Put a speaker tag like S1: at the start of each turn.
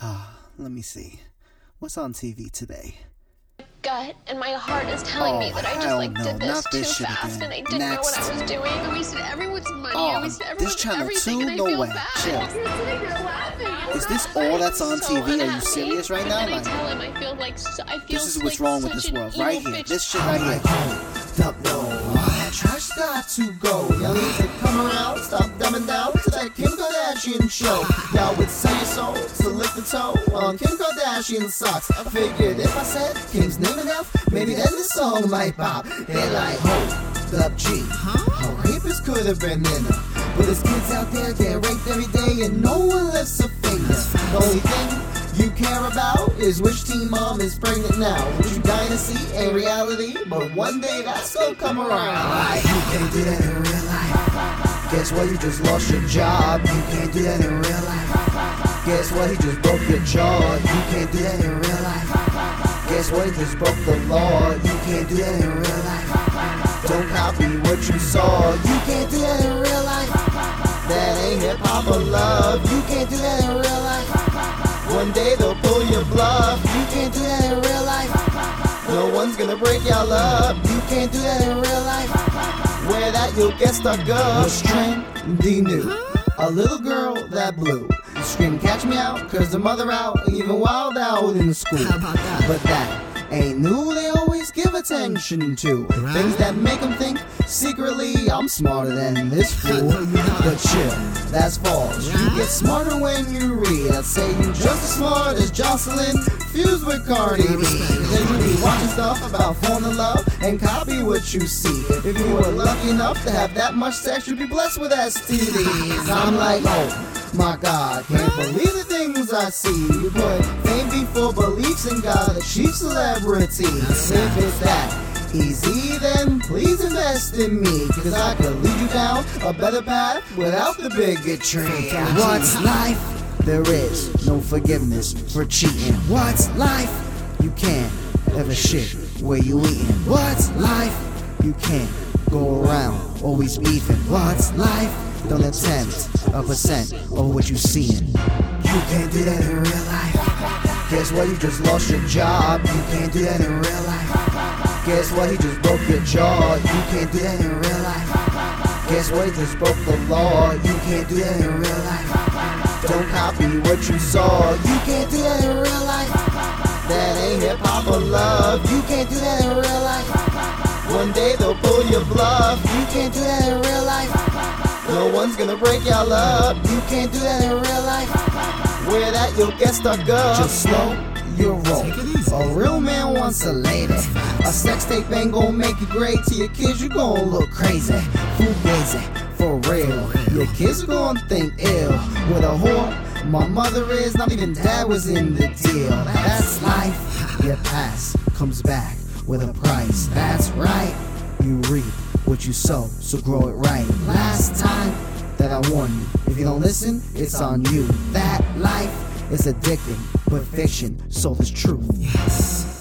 S1: Ah, let me see. What's on TV today?
S2: gut and my heart is telling
S1: Oh,
S2: me that I just like
S1: no,
S2: did this
S1: not
S2: too
S1: this
S2: fast
S1: again.
S2: and I didn't know what I was doing. I wasted everyone's money. I
S1: Oh,
S2: wasted
S1: this
S2: everyone's
S1: channel
S2: everything
S1: too?
S2: and I
S1: No
S2: feel
S1: way.
S2: bad.
S1: Chill.
S2: You're sitting there laughing.
S1: Is this all that's on
S2: so
S1: TV? Are you serious right
S2: And
S1: now?
S2: then I
S1: Like,
S2: tell him I feel like so- I feel
S1: this is
S2: like
S1: what's wrong with this world, right here.
S2: bitch.
S1: This shit right here.
S3: Stop, no. Trash got to go. Y'all need to come around, stop dumbing down to that Kim Kardashian show. Now it's Say Your Soul to the toe on Kim Kardashian socks. I figured if I said Kim's name enough, maybe then the song might pop. They're like, hold up, G. How rapist could have been in her. But there's kids out there get raped every day and no one lifts a finger. The only thing you care about is which teen mom is pregnant now. You dying to reality, but one day that's gonna come around. Like, you can't do that in real life. Guess what? You just lost your job. You can't do that in real life. Guess what? He just broke your jaw. You can't do that in real life. Guess what? He just broke the law. You can't do that in real life. Don't copy what you saw. You can't do that in real life. That ain't hip hop or love. You can't do that in real life. One day they'll pull your bluff. You can't do that in real life. No one's gonna break y'all up. You can't do that in real life. That you'll get stuck up. What's trendy new? A little girl that blew. Scream, catch me out, cause the mother out, and even wild out in the school.
S4: How about that?
S3: But that ain't new, they always give attention to things that make them think secretly I'm smarter than this fool. But chill, that's false. You get smarter when you read. I'd say you're just as smart as Jocelyn, fused with Cardi B. Stuff about falling in love and copy what you see. If you were lucky enough to have that much sex, you'd be blessed with STDs. I'm like, oh. My God, can't believe the things I see. You put fame before beliefs and God, chief celebrity. If it's that easy, then please invest in me. Cause I could lead you down a better path without the bigotry. What's life? There is no forgiveness for cheating. What's life? You can't ever shit where you eating. What's life? You can't go around always beefing. What's life? Don't attempt a percent of what you seeing. You can't do that in real life. Guess what? You just lost your job. You can't do that in real life. Guess what? He just broke your jaw. You can't do that in real life. Guess what? He just broke the law. You can't do that in real life. Don't copy what you saw. You can't do that in real life. That ain't hip hop or love. You can't do that in real life. One day they'll pull your bluff. You can't do that in real life. No one's gonna break y'all up. You can't do that in real life. Where that you'll get stuck up. Just slow your roll. A real man wants a lady. A sex tape ain't gonna make you great. To your kids, you gonna look crazy. Fugazi, for real. Your kids are gonna think ill. With a whore, my mother is. Not even dad was in the deal. That's life. Your past comes back with a price. That's right. You reap what you sow, so grow it right. Last time that I warn you, if you don't listen, it's on you. That life is addicting, but fiction, so is truth.
S4: Yes.